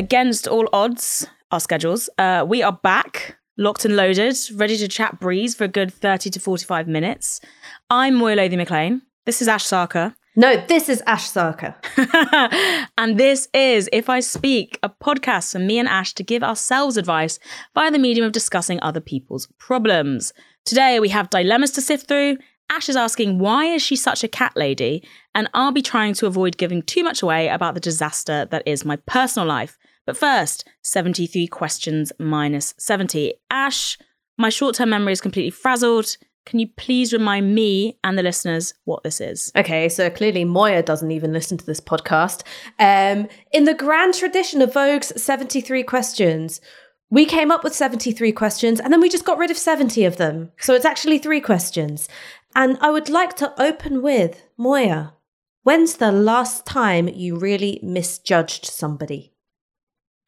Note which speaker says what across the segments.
Speaker 1: Against all odds, our schedules. Uh, we are back, locked and loaded, ready to chat breeze for a good 30 to 45 minutes. I'm Moya Lothian McLean. This is Ash Sarkar.
Speaker 2: No, this is Ash Sarkar.
Speaker 1: and this is If I Speak, a podcast for me and Ash to give ourselves advice via the medium of discussing other people's problems. Today we have dilemmas to sift through. Ash is asking why is she such a cat lady, and I'll be trying to avoid giving too much away about the disaster that is my personal life. But first, 73 questions minus 70. Ash, my short-term memory is completely frazzled. Can you please remind me and the listeners what this is?
Speaker 2: Okay, so clearly Moya doesn't even listen to this podcast. Um, in the grand tradition of Vogue's 73 questions, we came up with 73 questions and then we just got rid of 70 of them. So it's actually three questions. And I would like to open with Moya. When's the last time you really misjudged somebody?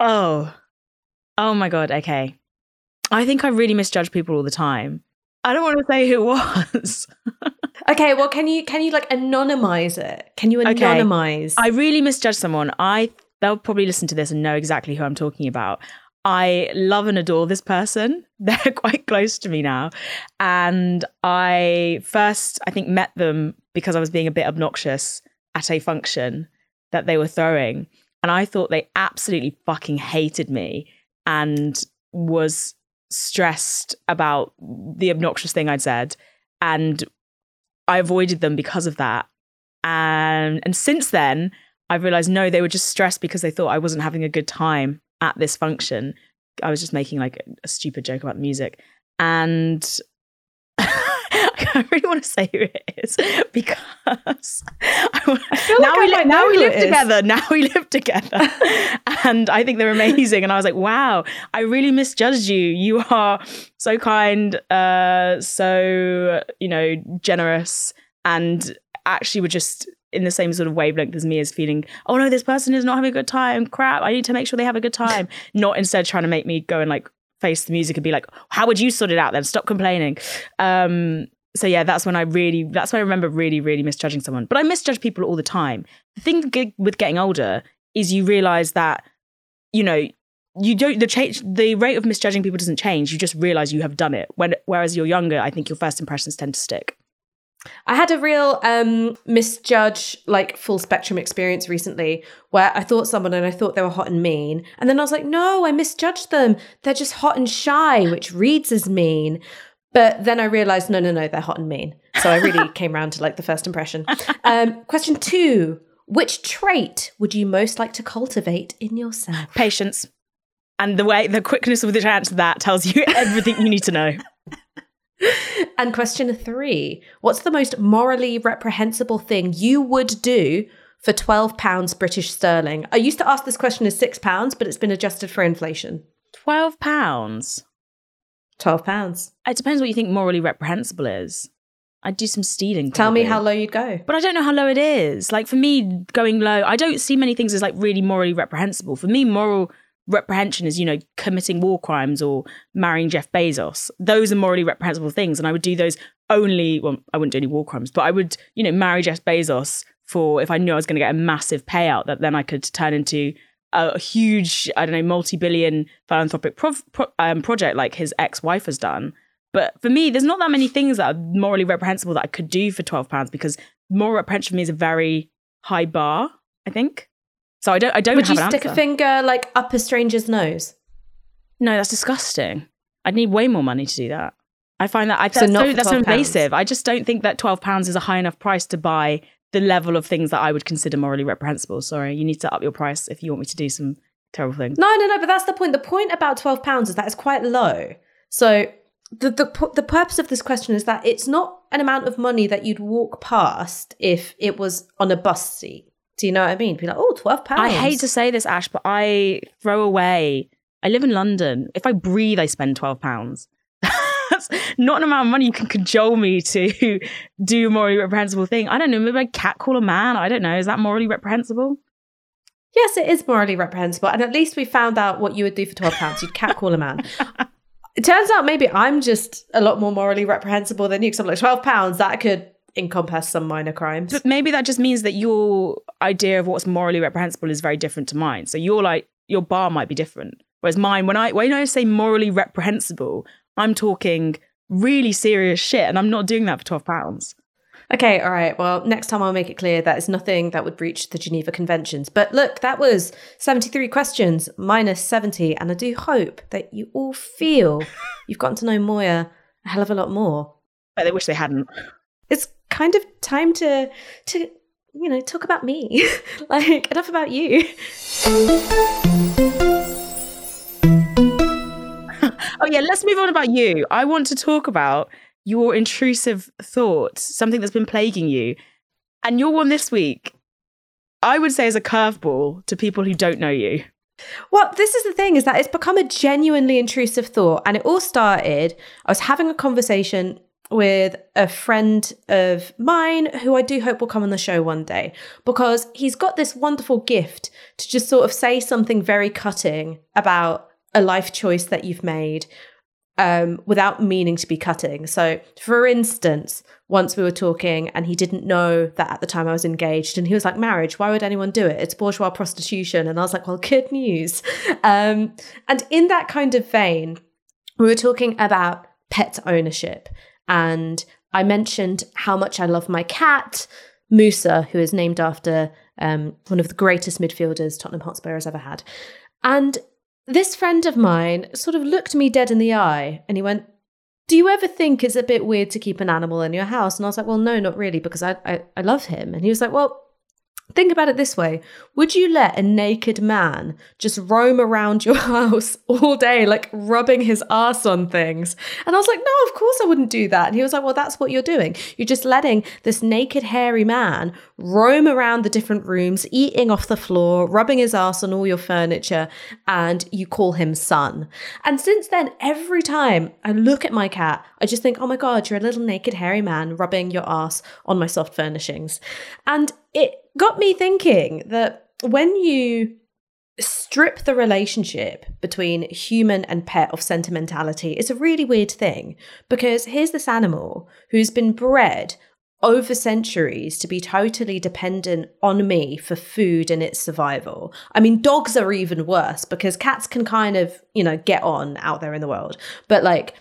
Speaker 1: Oh, oh my God. Okay. I think I really misjudge people all the time. I don't want to say who it was.
Speaker 2: okay, well, can you can you like anonymize it? Can you anonymize?
Speaker 1: Okay. I really misjudged someone. I they'll probably listen to this and know exactly who I'm talking about. I love and adore this person. They're quite close to me now. And I first, I think, met them because I was being a bit obnoxious at a function that they were throwing. And I thought they absolutely fucking hated me and was stressed about the obnoxious thing I'd said. And I avoided them because of that. And and since then, I've realized no, they were just stressed because they thought I wasn't having a good time at this function. I was just making like a stupid joke about the music. And I really want to say who it is because I, now, like we, now we live together. Now we live together, and I think they're amazing. And I was like, wow, I really misjudged you. You are so kind, uh, so you know, generous, and actually were just in the same sort of wavelength as me as feeling, oh no, this person is not having a good time. Crap, I need to make sure they have a good time. not instead trying to make me go and like face the music and be like, how would you sort it out then? Stop complaining. Um, so yeah, that's when I really, that's when I remember really, really misjudging someone. But I misjudge people all the time. The thing with getting older is you realize that, you know, you don't the change the rate of misjudging people doesn't change. You just realize you have done it. When whereas you're younger, I think your first impressions tend to stick.
Speaker 2: I had a real um, misjudge, like full spectrum experience recently where I thought someone and I thought they were hot and mean. And then I was like, no, I misjudged them. They're just hot and shy, which reads as mean. But then I realized, no, no, no, they're hot and mean. So I really came around to like the first impression. Um, question two Which trait would you most like to cultivate in yourself?
Speaker 1: Patience. And the way, the quickness with which I answer that tells you everything you need to know.
Speaker 2: and question three What's the most morally reprehensible thing you would do for £12 British sterling? I used to ask this question as £6, but it's been adjusted for inflation.
Speaker 1: £12?
Speaker 2: £12.
Speaker 1: It depends what you think morally reprehensible is. I'd do some stealing.
Speaker 2: Tell me how low you'd go.
Speaker 1: But I don't know how low it is. Like for me, going low, I don't see many things as like really morally reprehensible. For me, moral reprehension is, you know, committing war crimes or marrying Jeff Bezos. Those are morally reprehensible things. And I would do those only, well, I wouldn't do any war crimes, but I would, you know, marry Jeff Bezos for if I knew I was going to get a massive payout that then I could turn into a huge, I don't know, multi billion philanthropic pro- pro- um, project like his ex wife has done. But for me, there's not that many things that are morally reprehensible that I could do for £12 because moral reprehension for me is a very high bar, I think. So I don't. I don't.
Speaker 2: Would you stick
Speaker 1: answer.
Speaker 2: a finger like up a stranger's nose?
Speaker 1: No, that's disgusting. I'd need way more money to do that. I find that I, so that's, so, that's invasive. I just don't think that twelve pounds is a high enough price to buy the level of things that I would consider morally reprehensible. Sorry, you need to up your price if you want me to do some terrible things.
Speaker 2: No, no, no. But that's the point. The point about twelve pounds is that it's quite low. So the, the the purpose of this question is that it's not an amount of money that you'd walk past if it was on a bus seat. Do you know what I mean? Be like, oh, 12 pounds.
Speaker 1: I hate to say this, Ash, but I throw away. I live in London. If I breathe, I spend 12 pounds. That's not an amount of money you can cajole me to do a morally reprehensible thing. I don't know. Maybe I cat call a man. I don't know. Is that morally reprehensible?
Speaker 2: Yes, it is morally reprehensible. And at least we found out what you would do for 12 pounds. You'd cat call a man. it turns out maybe I'm just a lot more morally reprehensible than you because I'm like, 12 pounds, that could encompass some minor crimes.
Speaker 1: But maybe that just means that your idea of what's morally reprehensible is very different to mine. So you're like your bar might be different. Whereas mine, when I when I say morally reprehensible, I'm talking really serious shit, and I'm not doing that for twelve pounds.
Speaker 2: Okay, all right. Well, next time I'll make it clear that it's nothing that would breach the Geneva Conventions. But look, that was 73 questions minus 70. And I do hope that you all feel you've gotten to know Moya a hell of a lot more.
Speaker 1: But they wish they hadn't.
Speaker 2: It's kind of time to, to you know, talk about me. like, enough about you.
Speaker 1: Oh, yeah, let's move on about you. I want to talk about your intrusive thoughts, something that's been plaguing you. And your one this week, I would say, is a curveball to people who don't know you.
Speaker 2: Well, this is the thing is that it's become a genuinely intrusive thought. And it all started, I was having a conversation with a friend of mine who I do hope will come on the show one day because he's got this wonderful gift to just sort of say something very cutting about a life choice that you've made um, without meaning to be cutting. So, for instance, once we were talking and he didn't know that at the time I was engaged, and he was like, Marriage, why would anyone do it? It's bourgeois prostitution. And I was like, Well, good news. Um, and in that kind of vein, we were talking about pet ownership. And I mentioned how much I love my cat, Moussa, who is named after um, one of the greatest midfielders Tottenham Hotspur has ever had. And this friend of mine sort of looked me dead in the eye and he went, Do you ever think it's a bit weird to keep an animal in your house? And I was like, Well, no, not really, because I, I, I love him. And he was like, Well, Think about it this way Would you let a naked man just roam around your house all day, like rubbing his ass on things? And I was like, No, of course I wouldn't do that. And he was like, Well, that's what you're doing. You're just letting this naked, hairy man roam around the different rooms, eating off the floor, rubbing his ass on all your furniture, and you call him son. And since then, every time I look at my cat, I just think, Oh my God, you're a little naked, hairy man rubbing your ass on my soft furnishings. And it got me thinking that when you strip the relationship between human and pet of sentimentality, it's a really weird thing because here's this animal who's been bred over centuries to be totally dependent on me for food and its survival. I mean, dogs are even worse because cats can kind of, you know, get on out there in the world. But like,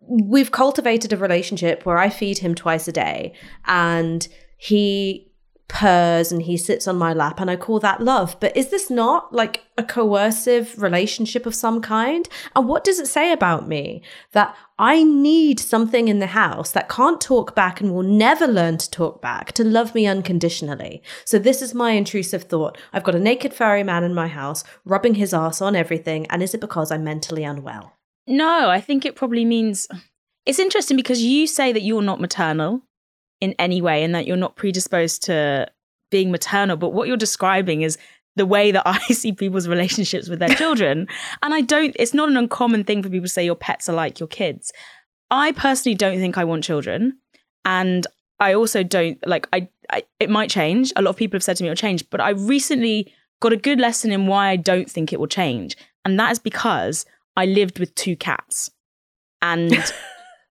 Speaker 2: we've cultivated a relationship where I feed him twice a day and he purrs and he sits on my lap and I call that love. But is this not like a coercive relationship of some kind? And what does it say about me? That I need something in the house that can't talk back and will never learn to talk back to love me unconditionally. So this is my intrusive thought. I've got a naked furry man in my house rubbing his ass on everything. And is it because I'm mentally unwell?
Speaker 1: No, I think it probably means it's interesting because you say that you're not maternal in any way and that you're not predisposed to being maternal. But what you're describing is the way that I see people's relationships with their children. and I don't, it's not an uncommon thing for people to say your pets are like your kids. I personally don't think I want children. And I also don't like, I, I it might change. A lot of people have said to me it'll change, but I recently got a good lesson in why I don't think it will change. And that is because I lived with two cats. And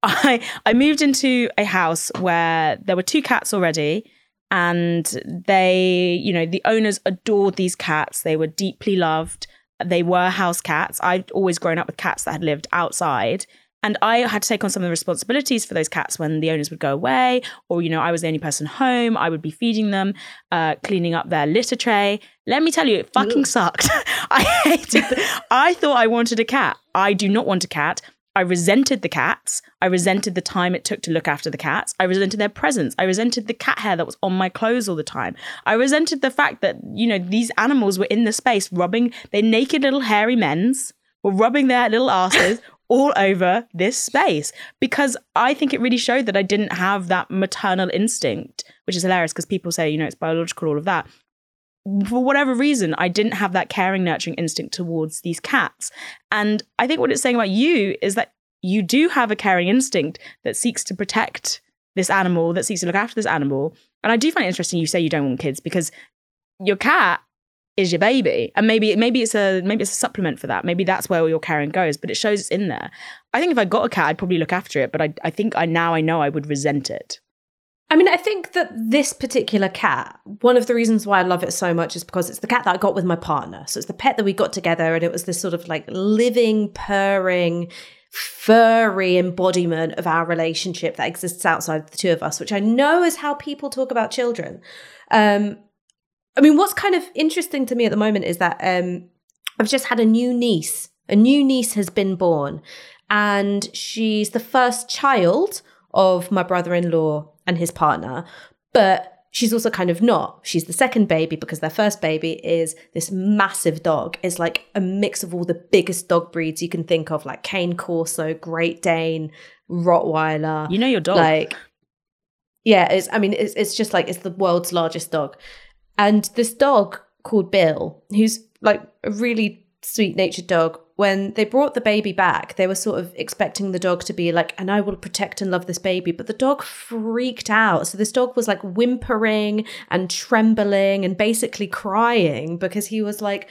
Speaker 1: I I moved into a house where there were two cats already and they, you know, the owners adored these cats. They were deeply loved. They were house cats. I'd always grown up with cats that had lived outside. And I had to take on some of the responsibilities for those cats when the owners would go away, or, you know, I was the only person home. I would be feeding them, uh, cleaning up their litter tray. Let me tell you, it fucking sucked. I hated I thought I wanted a cat. I do not want a cat. I resented the cats. I resented the time it took to look after the cats. I resented their presence. I resented the cat hair that was on my clothes all the time. I resented the fact that, you know, these animals were in the space rubbing their naked little hairy men's, were rubbing their little asses all over this space because I think it really showed that I didn't have that maternal instinct, which is hilarious because people say, you know, it's biological, all of that for whatever reason, I didn't have that caring, nurturing instinct towards these cats. And I think what it's saying about you is that you do have a caring instinct that seeks to protect this animal, that seeks to look after this animal. And I do find it interesting you say you don't want kids because your cat is your baby. And maybe maybe it's a maybe it's a supplement for that. Maybe that's where all your caring goes, but it shows it's in there. I think if I got a cat, I'd probably look after it, but I I think I now I know I would resent it.
Speaker 2: I mean, I think that this particular cat, one of the reasons why I love it so much is because it's the cat that I got with my partner. So it's the pet that we got together, and it was this sort of like living, purring, furry embodiment of our relationship that exists outside the two of us, which I know is how people talk about children. Um, I mean, what's kind of interesting to me at the moment is that um, I've just had a new niece. A new niece has been born, and she's the first child of my brother in law and his partner. But she's also kind of not. She's the second baby because their first baby is this massive dog. It's like a mix of all the biggest dog breeds you can think of, like Cane Corso, Great Dane, Rottweiler.
Speaker 1: You know your dog.
Speaker 2: Like, yeah, it's. I mean, it's it's just like it's the world's largest dog, and this dog called Bill, who's like a really sweet natured dog, when they brought the baby back, they were sort of expecting the dog to be like, and I will protect and love this baby. But the dog freaked out. So this dog was like whimpering and trembling and basically crying because he was like,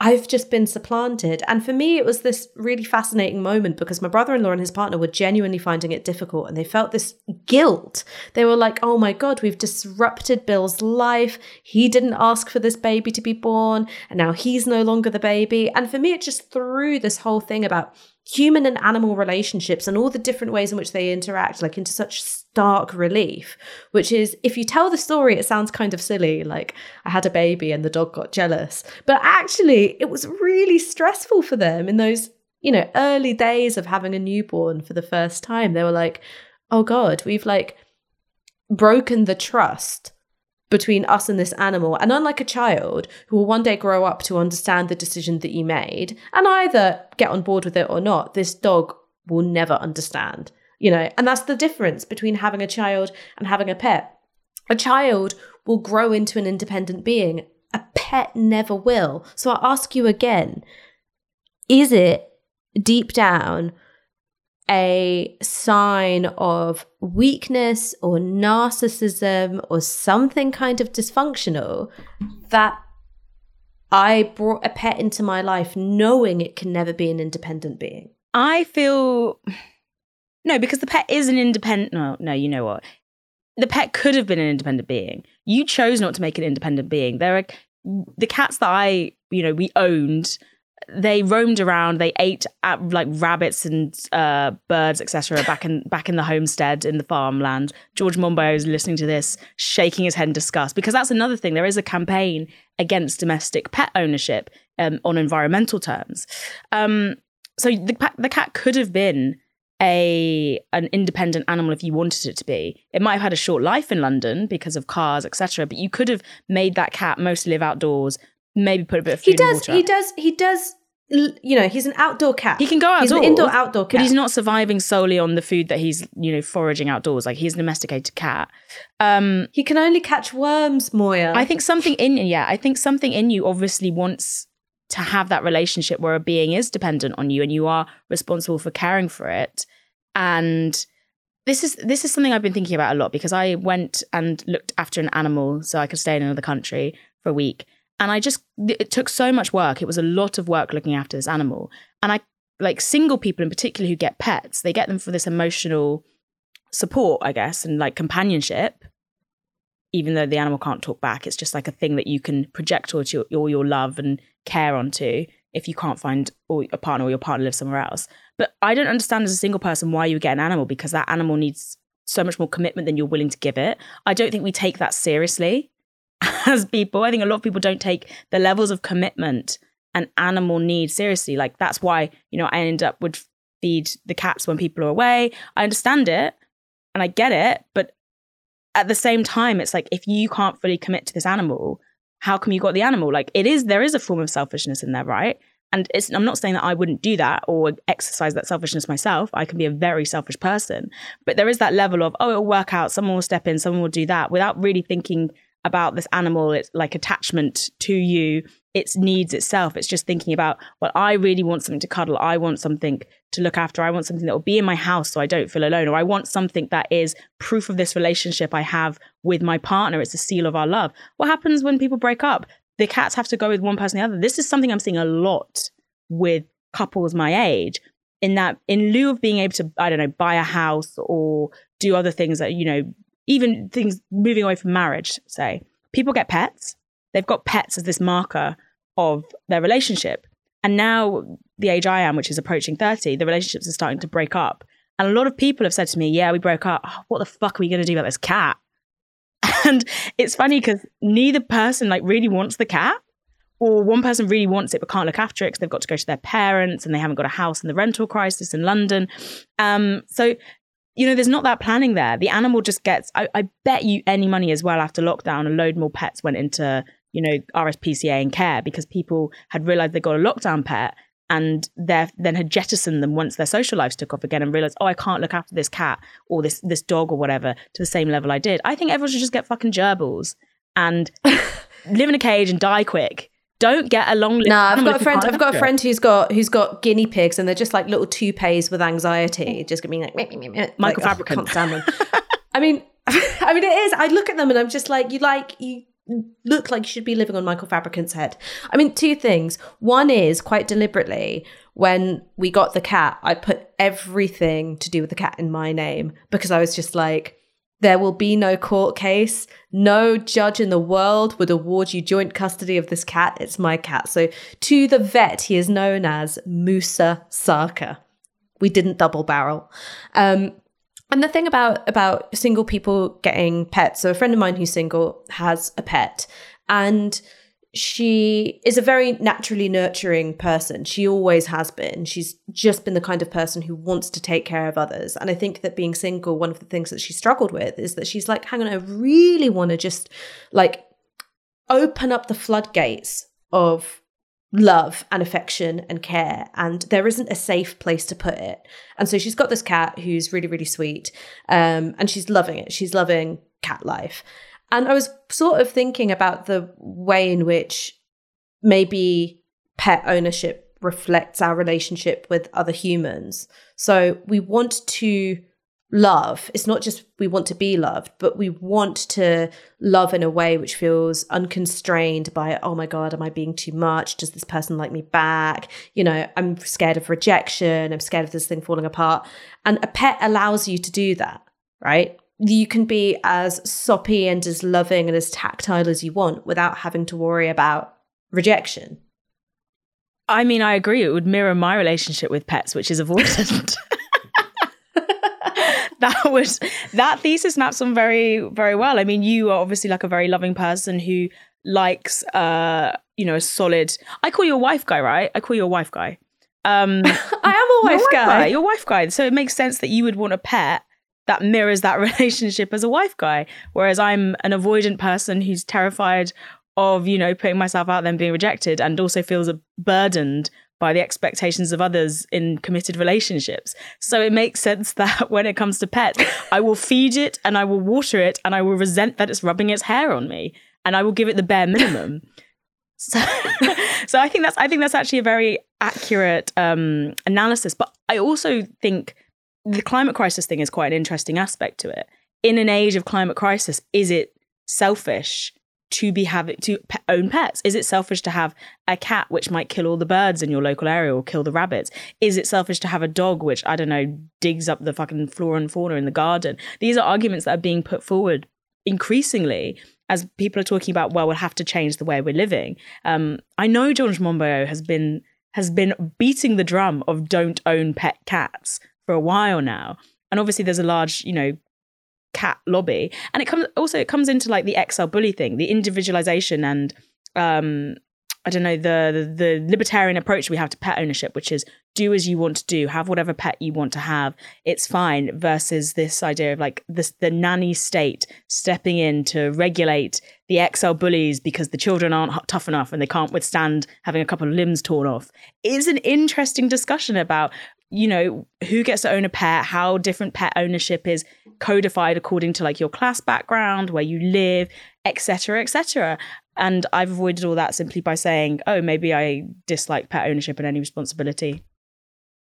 Speaker 2: I've just been supplanted. And for me, it was this really fascinating moment because my brother in law and his partner were genuinely finding it difficult and they felt this guilt. They were like, oh my God, we've disrupted Bill's life. He didn't ask for this baby to be born and now he's no longer the baby. And for me, it just threw this whole thing about human and animal relationships and all the different ways in which they interact like into such stark relief which is if you tell the story it sounds kind of silly like i had a baby and the dog got jealous. But actually it was really stressful for them in those you know early days of having a newborn for the first time. They were like oh god we've like broken the trust between us and this animal. And unlike a child who will one day grow up to understand the decision that you made and either get on board with it or not, this dog will never understand. You know, and that's the difference between having a child and having a pet. A child will grow into an independent being. A pet never will. So I ask you again, is it deep down a sign of weakness or narcissism or something kind of dysfunctional that I brought a pet into my life knowing it can never be an independent being.
Speaker 1: I feel no, because the pet is an independent. No, no, you know what? The pet could have been an independent being. You chose not to make an independent being. There are the cats that I, you know, we owned they roamed around. They ate at, like rabbits and uh, birds, etc. Back in back in the homestead in the farmland. George Monbiot is listening to this, shaking his head in disgust because that's another thing. There is a campaign against domestic pet ownership um, on environmental terms. Um, so the the cat could have been a an independent animal if you wanted it to be. It might have had a short life in London because of cars, etc. But you could have made that cat mostly live outdoors, maybe put a bit of food.
Speaker 2: he does he does he does you know he's an outdoor cat.
Speaker 1: He can go outdoors
Speaker 2: he's an indoor outdoor cat
Speaker 1: but he's not surviving solely on the food that he's you know foraging outdoors. Like he's a domesticated cat. Um
Speaker 2: he can only catch worms moya.
Speaker 1: I think something in yeah i think something in you obviously wants to have that relationship where a being is dependent on you and you are responsible for caring for it. And this is this is something I've been thinking about a lot because I went and looked after an animal so I could stay in another country for a week and I just, it took so much work. It was a lot of work looking after this animal. And I, like single people in particular who get pets, they get them for this emotional support, I guess, and like companionship. Even though the animal can't talk back, it's just like a thing that you can project all your, all your love and care onto if you can't find a partner or your partner lives somewhere else. But I don't understand as a single person why you get an animal because that animal needs so much more commitment than you're willing to give it. I don't think we take that seriously as people. I think a lot of people don't take the levels of commitment and animal need seriously. Like that's why, you know, I end up would feed the cats when people are away. I understand it and I get it, but at the same time, it's like if you can't fully commit to this animal, how come you got the animal? Like it is there is a form of selfishness in there, right? And it's, I'm not saying that I wouldn't do that or exercise that selfishness myself. I can be a very selfish person, but there is that level of, oh, it'll work out. Someone will step in, someone will do that without really thinking about this animal, it's like attachment to you, its needs itself. It's just thinking about, well, I really want something to cuddle. I want something to look after. I want something that will be in my house so I don't feel alone. Or I want something that is proof of this relationship I have with my partner. It's a seal of our love. What happens when people break up? The cats have to go with one person or the other. This is something I'm seeing a lot with couples my age. In that, in lieu of being able to, I don't know, buy a house or do other things that, you know, even things moving away from marriage, say, people get pets. They've got pets as this marker of their relationship. And now, the age I am, which is approaching 30, the relationships are starting to break up. And a lot of people have said to me, Yeah, we broke up. Oh, what the fuck are we going to do about this cat? And it's funny because neither person like really wants the cat, or one person really wants it but can't look after it because they've got to go to their parents and they haven't got a house in the rental crisis in London. Um, so you know, there's not that planning there. The animal just gets. I, I bet you any money as well after lockdown, a load more pets went into you know RSPCA and care because people had realized they got a lockdown pet and then had jettisoned them once their social lives took off again and realized, oh, I can't look after this cat or this this dog or whatever to the same level I did. I think everyone should just get fucking gerbils and live in a cage and die quick. Don't get a long.
Speaker 2: Nah, I've got a friend. I've got a friend who's got who's got guinea pigs, and they're just like little toupees with anxiety, just gonna be like
Speaker 1: Michael like, Fabricant.
Speaker 2: Oh, I mean, I mean, it is. I look at them and I'm just like, you like you look like you should be living on Michael Fabricant's head. I mean, two things. One is quite deliberately when we got the cat, I put everything to do with the cat in my name because I was just like, there will be no court case. No judge in the world would award you joint custody of this cat. It's my cat. So, to the vet, he is known as Moussa Sarkar. We didn't double barrel. Um, and the thing about about single people getting pets, so a friend of mine who's single has a pet, and she is a very naturally nurturing person. She always has been. She's just been the kind of person who wants to take care of others. And I think that being single, one of the things that she struggled with is that she's like, hang on, I really want to just like open up the floodgates of love and affection and care and there isn't a safe place to put it and so she's got this cat who's really really sweet um, and she's loving it she's loving cat life and i was sort of thinking about the way in which maybe pet ownership reflects our relationship with other humans so we want to love. It's not just we want to be loved, but we want to love in a way which feels unconstrained by, oh my God, am I being too much? Does this person like me back? You know, I'm scared of rejection. I'm scared of this thing falling apart. And a pet allows you to do that, right? You can be as soppy and as loving and as tactile as you want without having to worry about rejection.
Speaker 1: I mean, I agree. It would mirror my relationship with pets, which is avoidant. that was that thesis maps on very very well. I mean, you are obviously like a very loving person who likes uh you know a solid. I call you a wife guy, right? I call you a wife guy. Um,
Speaker 2: I am a wife, guy. guy.
Speaker 1: You're a wife guy, so it makes sense that you would want a pet that mirrors that relationship as a wife guy. Whereas I'm an avoidant person who's terrified of you know putting myself out there and being rejected, and also feels burdened by the expectations of others in committed relationships. So it makes sense that when it comes to pets, I will feed it and I will water it and I will resent that it's rubbing its hair on me and I will give it the bare minimum. so, so I think that's I think that's actually a very accurate um, analysis. But I also think the climate crisis thing is quite an interesting aspect to it. In an age of climate crisis, is it selfish to be having to own pets? Is it selfish to have a cat which might kill all the birds in your local area or kill the rabbits? Is it selfish to have a dog which I don't know digs up the fucking flora and fauna in the garden? These are arguments that are being put forward increasingly as people are talking about. Well, we'll have to change the way we're living. Um, I know George Monbiot has been has been beating the drum of don't own pet cats for a while now. And obviously, there's a large, you know, cat lobby and it comes also it comes into like the XL bully thing the individualization and um I don't know the, the, the libertarian approach we have to pet ownership, which is do as you want to do, have whatever pet you want to have, it's fine. Versus this idea of like this the nanny state stepping in to regulate the XL bullies because the children aren't tough enough and they can't withstand having a couple of limbs torn off. Is an interesting discussion about you know who gets to own a pet, how different pet ownership is codified according to like your class background, where you live, etc., etc. And I've avoided all that simply by saying, oh, maybe I dislike pet ownership and any responsibility.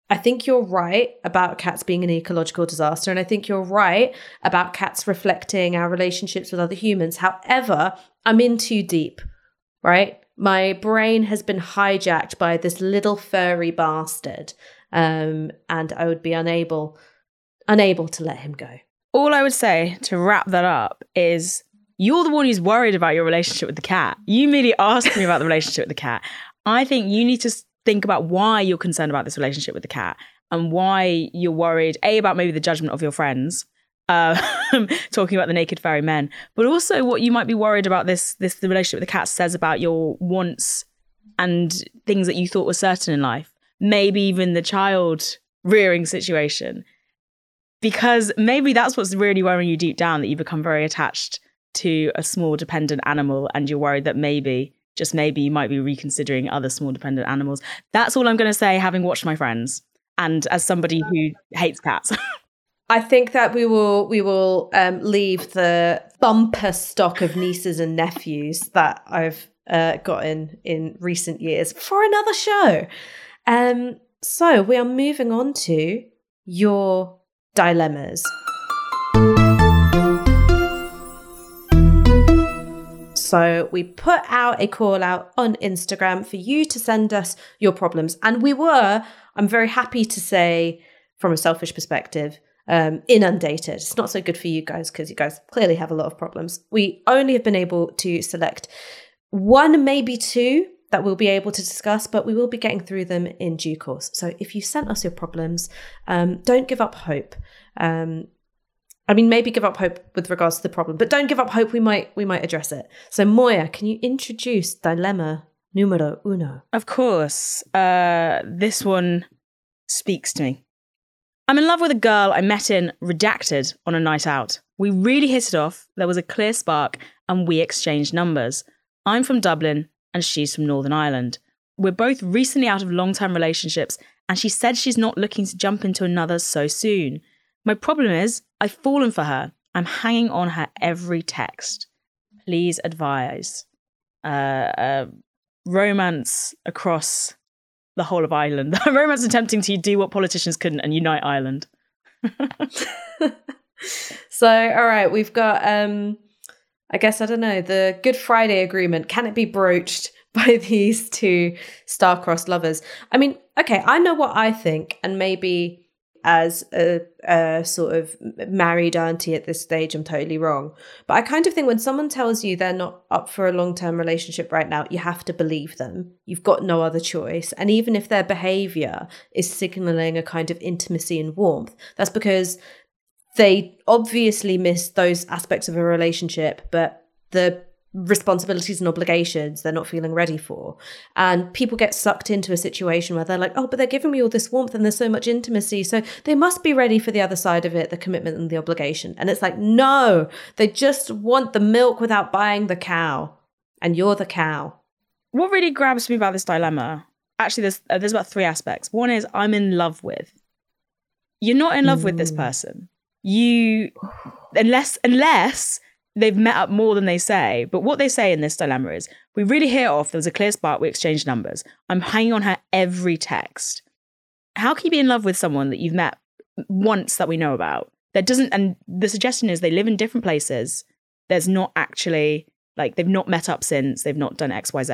Speaker 2: I think you're right about cats being an ecological disaster. And I think you're right about cats reflecting our relationships with other humans. However, I'm in too deep, right? My brain has been hijacked by this little furry bastard. Um, and I would be unable unable to let him go.
Speaker 1: all I would say to wrap that up is you're the one who's worried about your relationship with the cat. You merely asked me about the relationship with the cat. I think you need to think about why you're concerned about this relationship with the cat and why you're worried, A, about maybe the judgment of your friends. Uh, talking about the naked fairy men, but also what you might be worried about this this the relationship with the cat says about your wants and things that you thought were certain in life. Maybe even the child rearing situation. Because maybe that's what's really worrying you deep down that you become very attached to a small dependent animal and you're worried that maybe just maybe you might be reconsidering other small dependent animals. That's all i'm going to say having watched my friends and as somebody who hates cats.
Speaker 2: I think that we will we will um, leave the bumper stock of nieces and nephews that I've uh, gotten in recent years for another show. Um, so we are moving on to your dilemmas. So we put out a call out on Instagram for you to send us your problems. And we were, I'm very happy to say, from a selfish perspective, um, inundated. It's not so good for you guys because you guys clearly have a lot of problems. We only have been able to select one, maybe two that we'll be able to discuss, but we will be getting through them in due course. So if you sent us your problems, um, don't give up hope. Um, I mean, maybe give up hope with regards to the problem, but don't give up hope. We might we might address it. So Moya, can you introduce dilemma numero uno?
Speaker 1: Of course. Uh, this one speaks to me. I'm in love with a girl I met in Redacted on a night out. We really hit it off. There was a clear spark, and we exchanged numbers. I'm from Dublin, and she's from Northern Ireland. We're both recently out of long term relationships, and she said she's not looking to jump into another so soon. My problem is, I've fallen for her. I'm hanging on her every text. Please advise. Uh, uh, romance across the whole of Ireland. romance attempting to do what politicians couldn't and unite Ireland.
Speaker 2: so, all right, we've got, um, I guess, I don't know, the Good Friday Agreement. Can it be broached by these two star-crossed lovers? I mean, okay, I know what I think, and maybe as a, a, sort of married auntie at this stage, I'm totally wrong. But I kind of think when someone tells you they're not up for a long term relationship right now, you have to believe them. You've got no other choice. And even if their behavior is signaling a kind of intimacy and warmth, that's because they obviously miss those aspects of a relationship, but the responsibilities and obligations they're not feeling ready for. And people get sucked into a situation where they're like, oh, but they're giving me all this warmth and there's so much intimacy. So they must be ready for the other side of it, the commitment and the obligation. And it's like, no, they just want the milk without buying the cow. And you're the cow.
Speaker 1: What really grabs me about this dilemma, actually, there's, uh, there's about three aspects. One is I'm in love with. You're not in love mm. with this mm. person. You, unless, unless they've met up more than they say. But what they say in this dilemma is we really hit off. There was a clear spark. We exchanged numbers. I'm hanging on her every text. How can you be in love with someone that you've met once that we know about? That doesn't, and the suggestion is they live in different places. There's not actually, like, they've not met up since, they've not done X, Y, Z.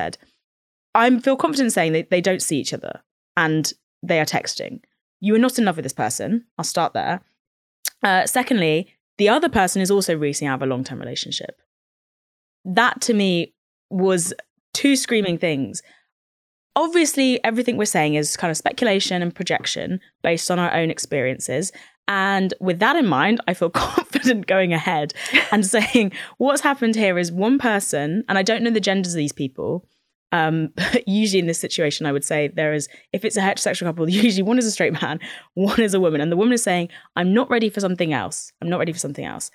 Speaker 1: I feel confident saying that they don't see each other and they are texting. You are not in love with this person. I'll start there. Uh, secondly, the other person is also recently out of a long term relationship. That to me was two screaming things. Obviously, everything we're saying is kind of speculation and projection based on our own experiences. And with that in mind, I feel confident going ahead and saying what's happened here is one person, and I don't know the genders of these people, um, usually in this situation, I would say there is, if it's a heterosexual couple, usually one is a straight man, one is a woman. And the woman is saying, I'm not ready for something else. I'm not ready for something else.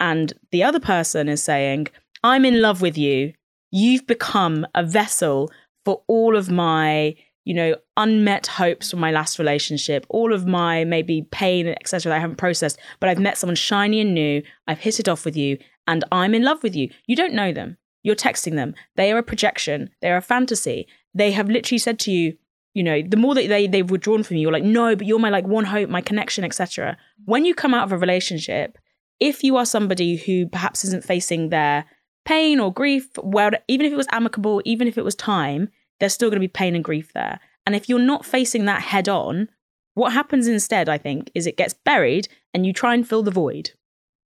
Speaker 1: And the other person is saying, I'm in love with you. You've become a vessel for all of my, you know, unmet hopes from my last relationship, all of my maybe pain, etc. that I haven't processed, but I've met someone shiny and new. I've hit it off with you and I'm in love with you. You don't know them. You're texting them. They are a projection. They're a fantasy. They have literally said to you, you know, the more that they they've withdrawn from you, you're like, no, but you're my like one hope, my connection, etc. When you come out of a relationship, if you are somebody who perhaps isn't facing their pain or grief, well, even if it was amicable, even if it was time, there's still going to be pain and grief there. And if you're not facing that head on, what happens instead, I think, is it gets buried and you try and fill the void.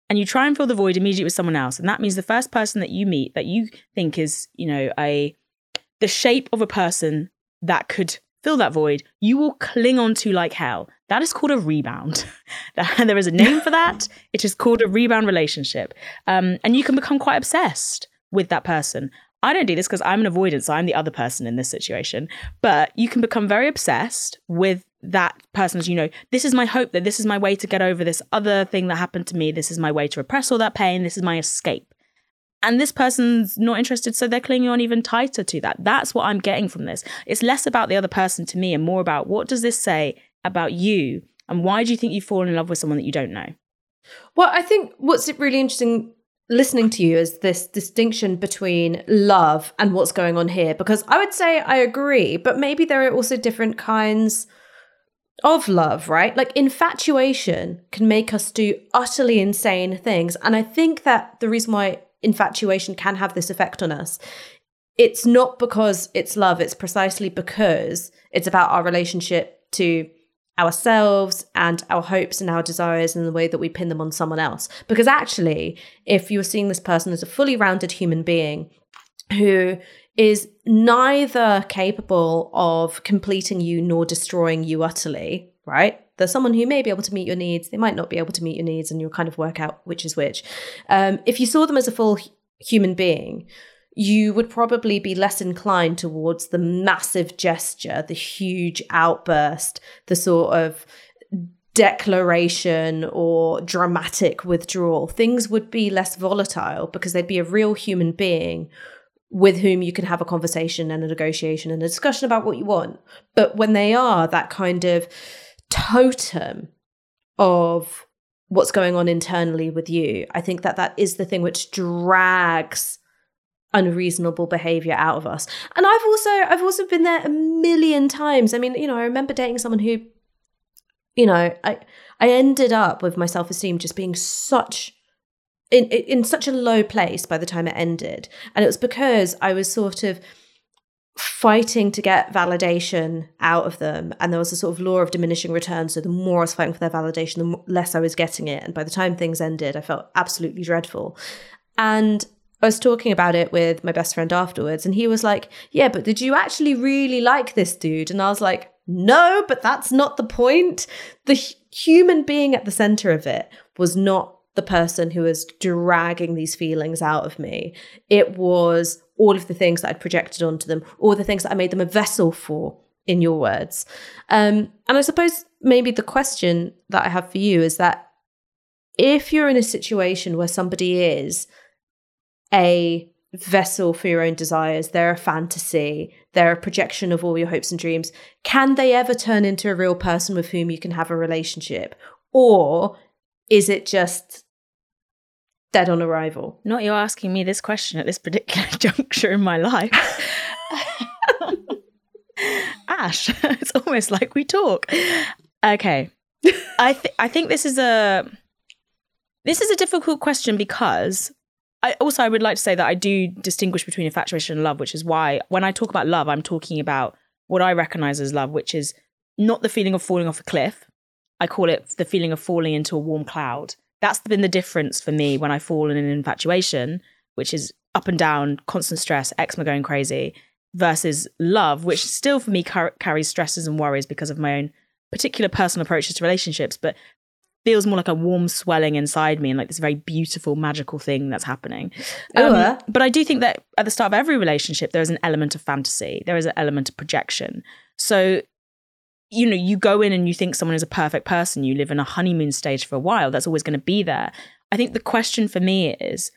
Speaker 1: And you try and fill the void immediately with someone else. And that means the first person that you meet that you think is, you know, a the shape of a person that could fill that void, you will cling on to like hell. That is called a rebound. there is a name for that. It is called a rebound relationship. Um, and you can become quite obsessed with that person. I don't do this because I'm an avoidance. I'm the other person in this situation. But you can become very obsessed with that person's, you know, this is my hope that this is my way to get over this other thing that happened to me. This is my way to repress all that pain. This is my escape. And this person's not interested, so they're clinging on even tighter to that. That's what I'm getting from this. It's less about the other person to me and more about what does this say about you and why do you think you've fallen in love with someone that you don't know?
Speaker 2: Well, I think what's really interesting listening to you is this distinction between love and what's going on here because I would say I agree, but maybe there are also different kinds of love, right? Like infatuation can make us do utterly insane things. And I think that the reason why infatuation can have this effect on us, it's not because it's love, it's precisely because it's about our relationship to ourselves and our hopes and our desires and the way that we pin them on someone else. Because actually, if you're seeing this person as a fully rounded human being who is neither capable of completing you nor destroying you utterly, right? There's someone who may be able to meet your needs, they might not be able to meet your needs, and you'll kind of work out which is which. Um, if you saw them as a full human being, you would probably be less inclined towards the massive gesture, the huge outburst, the sort of declaration or dramatic withdrawal. Things would be less volatile because they'd be a real human being with whom you can have a conversation and a negotiation and a discussion about what you want. But when they are that kind of totem of what's going on internally with you, I think that that is the thing which drags unreasonable behavior out of us. And I've also I've also been there a million times. I mean, you know, I remember dating someone who you know, I I ended up with my self-esteem just being such in in such a low place by the time it ended. And it was because I was sort of fighting to get validation out of them and there was a sort of law of diminishing returns so the more i was fighting for their validation the less i was getting it and by the time things ended i felt absolutely dreadful and I was talking about it with my best friend afterwards, and he was like, Yeah, but did you actually really like this dude? And I was like, No, but that's not the point. The human being at the center of it was not the person who was dragging these feelings out of me. It was all of the things that I'd projected onto them, all the things that I made them a vessel for, in your words. Um, and I suppose maybe the question that I have for you is that if you're in a situation where somebody is, a vessel for your own desires, they're a fantasy, they're a projection of all your hopes and dreams. Can they ever turn into a real person with whom you can have a relationship? Or is it just dead on arrival?
Speaker 1: Not you asking me this question at this particular juncture in my life. Ash, it's almost like we talk. Okay. I th- I think this is a this is a difficult question because I also I would like to say that I do distinguish between infatuation and love, which is why when I talk about love, I'm talking about what I recognize as love, which is not the feeling of falling off a cliff. I call it the feeling of falling into a warm cloud. That's been the difference for me when I fall in an infatuation, which is up and down, constant stress, eczema going crazy, versus love, which still for me car- carries stresses and worries because of my own particular personal approaches to relationships, but feels more like a warm swelling inside me and like this very beautiful magical thing that's happening um, uh. but i do think that at the start of every relationship there is an element of fantasy there is an element of projection so you know you go in and you think someone is a perfect person you live in a honeymoon stage for a while that's always going to be there. I think the question for me is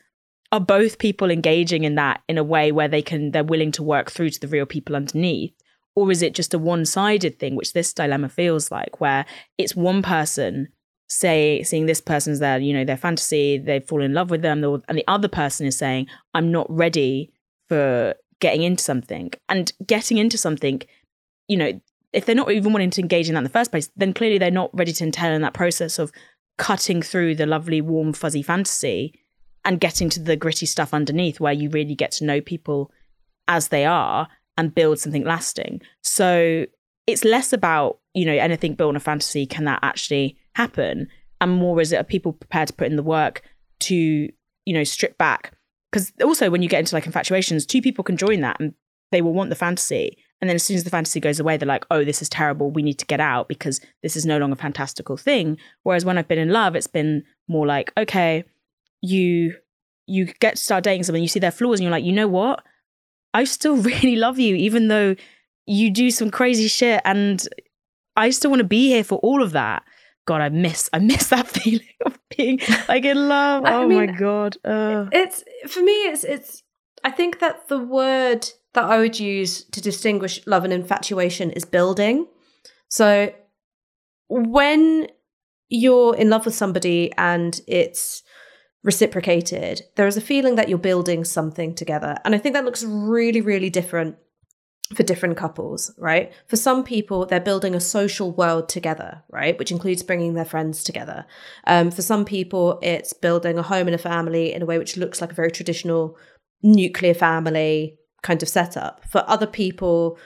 Speaker 1: are both people engaging in that in a way where they can they're willing to work through to the real people underneath? Or is it just a one-sided thing which this dilemma feels like where it's one person say seeing this person's there you know their fantasy they fall in love with them and the other person is saying i'm not ready for getting into something. And getting into something you know if they're not even wanting to engage in that in the first place then clearly they're not ready to entail in that process of cutting through the lovely warm fuzzy fantasy and getting to the gritty stuff underneath where you really get to know people as they are and build something lasting so it's less about you know anything built on a fantasy can that actually happen and more is it are people prepared to put in the work to, you know, strip back. Because also when you get into like infatuations, two people can join that and they will want the fantasy. And then as soon as the fantasy goes away, they're like, oh, this is terrible. We need to get out because this is no longer a fantastical thing. Whereas when I've been in love, it's been more like, okay, you you get to start dating someone, you see their flaws, and you're like, you know what? I still really love you, even though you do some crazy shit, and I still want to be here for all of that. God, I miss I miss that feeling of being like in love.
Speaker 2: I
Speaker 1: oh
Speaker 2: mean,
Speaker 1: my god. Uh.
Speaker 2: It's for me. It's it's. I think that the word that I would use to distinguish love and infatuation is building. So when you're in love with somebody and it's reciprocated, there is a feeling that you're building something together. And I think that looks really, really different for different couples, right? For some people, they're building a social world together, right? Which includes bringing their friends together. Um, for some people, it's building a home and a family in a way which looks like a very traditional nuclear family kind of setup. For other people,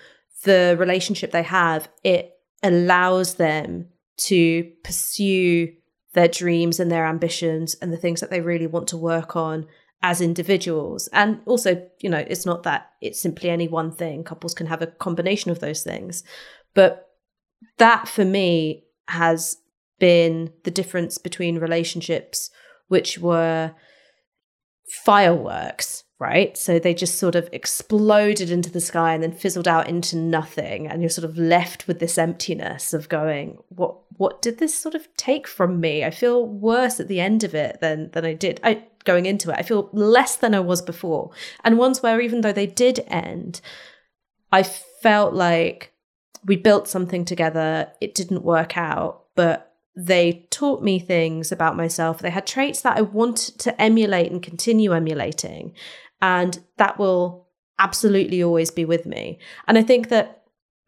Speaker 2: the relationship they have, it allows them to pursue their dreams and their ambitions and the things that they really want to work on as individuals. And also, you know, it's not that it's simply any one thing. Couples can have a combination of those things. But that for me has been the difference between relationships which were fireworks right? So they just sort of exploded into the sky and then fizzled out into nothing. And you're sort of left with this emptiness of going, what what did this sort of take from me? I feel worse at the end of it than than I did I going into it. I feel less than I was before. And ones where even though they did end, I felt like we built something together, it didn't work out, but they taught me things about myself. They had traits that I wanted to emulate and continue emulating. And that will absolutely always be with me. And I think that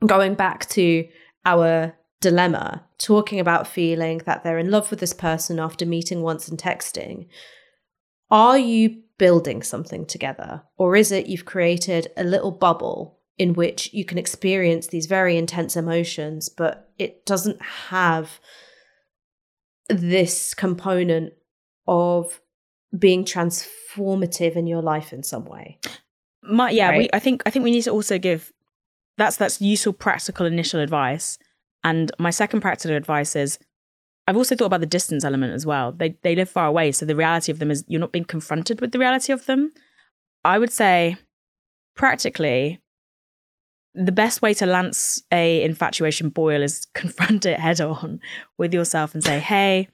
Speaker 2: going back to our dilemma, talking about feeling that they're in love with this person after meeting once and texting, are you building something together? Or is it you've created a little bubble in which you can experience these very intense emotions, but it doesn't have this component of being transformative in your life in some way.
Speaker 1: My, yeah,
Speaker 2: Right.
Speaker 1: we, I think I think we need to also give that's that's useful practical initial advice. And my second practical advice is I've also thought about the distance element as well. They they live far away, so the reality of them is you're not being confronted with the reality of them. I would say practically the best way to lance a infatuation boil is confront it head on with yourself and say, "Hey,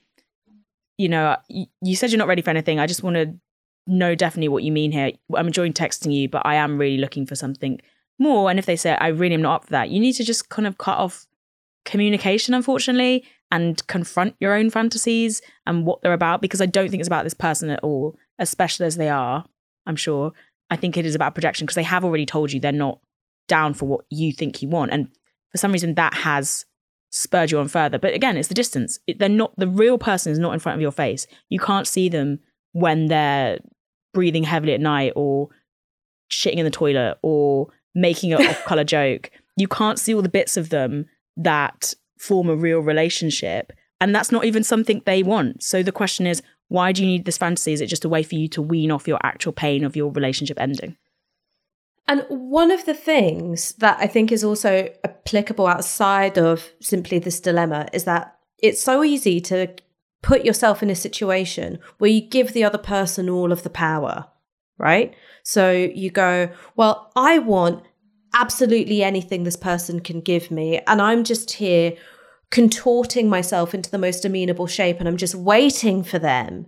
Speaker 1: you know, you, said you're not ready for anything. I just want to know definitely what you mean here. I'm enjoying texting you, but I am really looking for something more. And if they say, I really am not up for that, you need to just kind of cut off communication, unfortunately, and confront your own fantasies and what they're about, because I don't think it's about this person at all, especially as they are, I'm sure. I think it is about projection because they have already told you they're not down for what you think you want. And for some reason, that has spurred you on further. But again, it's the distance. They're not, the real person is not in front of your face. You can't see them when they're breathing heavily at night or shitting in the toilet or making an off color joke. You can't see all the bits of them that form a real relationship. And that's not even something they want. So the question is, why do you need this fantasy? Is it just a way for you to wean off your actual pain of your relationship ending?
Speaker 2: And one of the things that I think is also applicable outside of simply this dilemma is that it's so easy to put yourself in a situation where you give the other person all of the power, right? So you go, well, I want absolutely anything this person can give me. And I'm just here contorting myself into the most amenable shape. And I'm just waiting for them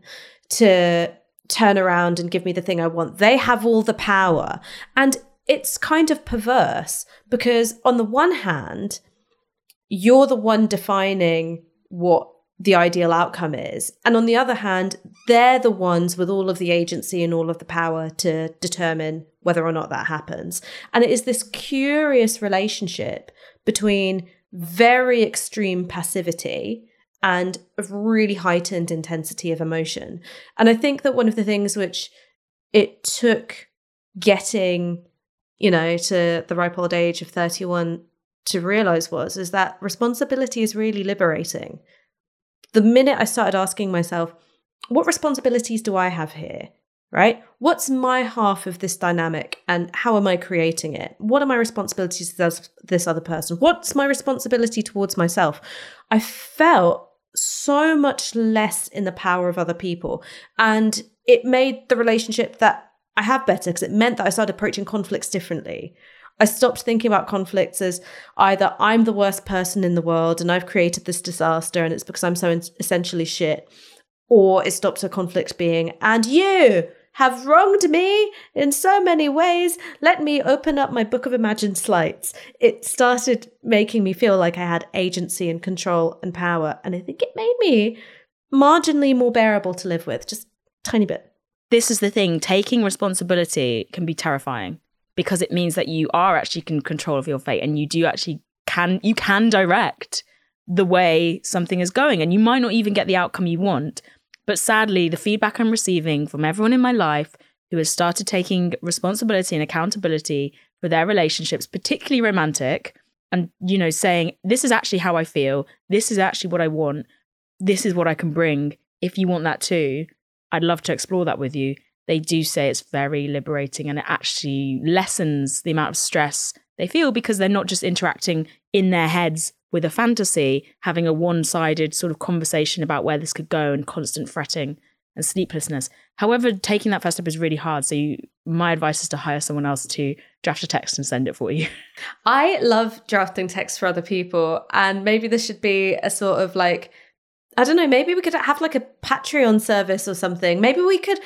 Speaker 2: to turn around and give me the thing I want. They have all the power. And it's kind of perverse because, on the one hand, you're the one defining what the ideal outcome is. And on the other hand, they're the ones with all of the agency and all of the power to determine whether or not that happens. And it is this curious relationship between very extreme passivity and a really heightened intensity of emotion. And I think that one of the things which it took getting, you know, to the ripe old age of 31 to realize was is that responsibility is really liberating. The minute I started asking myself, what responsibilities do I have here? Right? What's my half of this dynamic and how am I creating it? What are my responsibilities to this, this other person? What's my responsibility towards myself? I felt so much less in the power of other people. And it made the relationship that I have better because it meant that I started approaching conflicts differently. I stopped thinking about conflicts as either I'm the worst person in the world and I've created this disaster and it's because I'm so essentially shit, or it stopped a conflict being, and you have wronged me in so many ways. Let me open up my book of imagined slights. It started making me feel like I had agency and control and power. And I think it made me marginally more bearable to live with, just tiny bit.
Speaker 1: This is the thing taking responsibility can be terrifying because it means that you are actually in control of your fate and you do actually can you can direct the way something is going and you might not even get the outcome you want but sadly the feedback i'm receiving from everyone in my life who has started taking responsibility and accountability for their relationships particularly romantic and you know saying this is actually how i feel. This is actually what i want. This is what i can bring. If you want that too i'd love to explore that with you. They do say it's very liberating and it actually lessens the amount of stress they feel because they're not just interacting in their heads with a fantasy, having a one sided sort of conversation about where this could go and constant fretting and sleeplessness. However, taking that first step is really hard. So, you, my advice is to hire someone else to draft a text and send it for you.
Speaker 2: I love drafting text for other people. And maybe this should be a sort of like, I don't know, maybe we could have like a Patreon service or something. Maybe we could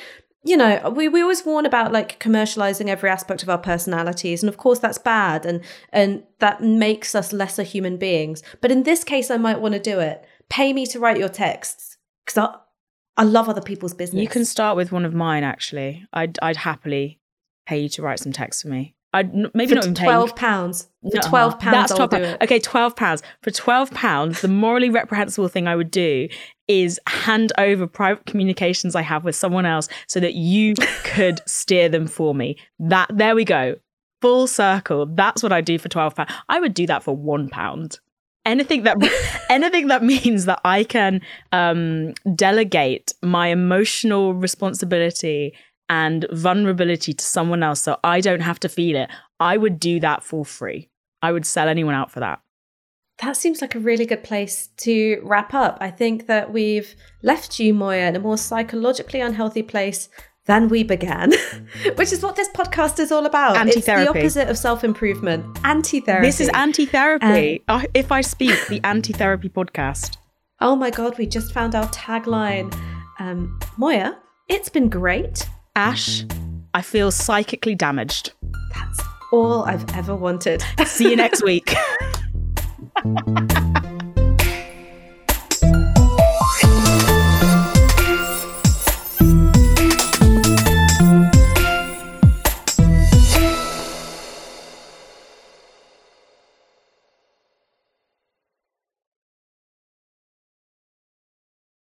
Speaker 2: you know, we, we always warn about like commercializing every aspect of our personalities. And of course that's bad and and that makes us lesser human beings. But in this case I might want to do it. Pay me to write your texts. Because I I love other people's business.
Speaker 1: You can start with one of mine actually. I'd I'd happily pay you to write some text for me. I'd maybe
Speaker 2: for
Speaker 1: not even
Speaker 2: twelve pounds. For no, twelve pounds,
Speaker 1: that's
Speaker 2: I'll
Speaker 1: do it. Okay, twelve pounds. For twelve pounds, the morally reprehensible thing I would do is hand over private communications I have with someone else so that you could steer them for me. That there we go. Full circle. That's what I do for twelve pounds. I would do that for one pound. Anything that anything that means that I can um, delegate my emotional responsibility and vulnerability to someone else so I don't have to feel it, I would do that for free. I would sell anyone out for that.
Speaker 2: That seems like a really good place to wrap up. I think that we've left you, Moya, in a more psychologically unhealthy place than we began, which is what this podcast is all about. Anti-therapy. It's the opposite of self improvement, anti therapy.
Speaker 1: This is anti therapy. Um, if I speak, the anti therapy podcast.
Speaker 2: Oh my God, we just found our tagline. Um, Moya, it's been great.
Speaker 1: Ash, I feel psychically damaged.
Speaker 2: That's all I've ever wanted.
Speaker 1: See you next week.